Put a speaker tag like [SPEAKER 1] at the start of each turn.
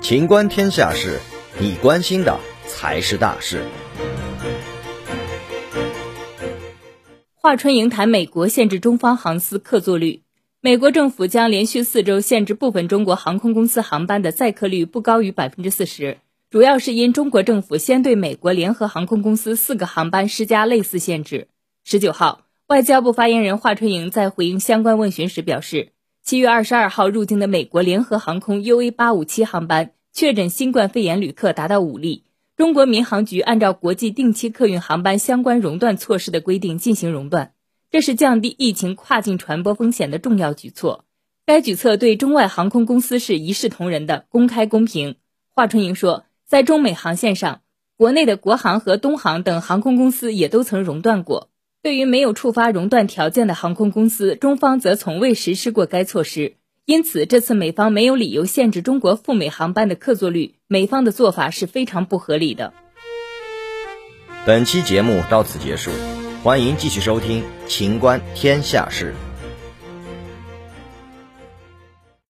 [SPEAKER 1] 情观天下事，你关心的才是大事。
[SPEAKER 2] 华春莹谈美国限制中方航司客座率。美国政府将连续四周限制部分中国航空公司航班的载客率不高于百分之四十，主要是因中国政府先对美国联合航空公司四个航班施加类似限制。十九号，外交部发言人华春莹在回应相关问询时表示，七月二十二号入境的美国联合航空 UA 八五七航班确诊新冠肺炎旅客达到五例，中国民航局按照国际定期客运航班相关熔断措施的规定进行熔断。这是降低疫情跨境传播风险的重要举措。该举措对中外航空公司是一视同仁的、公开公平。华春莹说，在中美航线上，国内的国航和东航等航空公司也都曾熔断过。对于没有触发熔断条件的航空公司，中方则从未实施过该措施。因此，这次美方没有理由限制中国赴美航班的客座率，美方的做法是非常不合理的。
[SPEAKER 1] 本期节目到此结束。欢迎继续收听《秦观天下事》。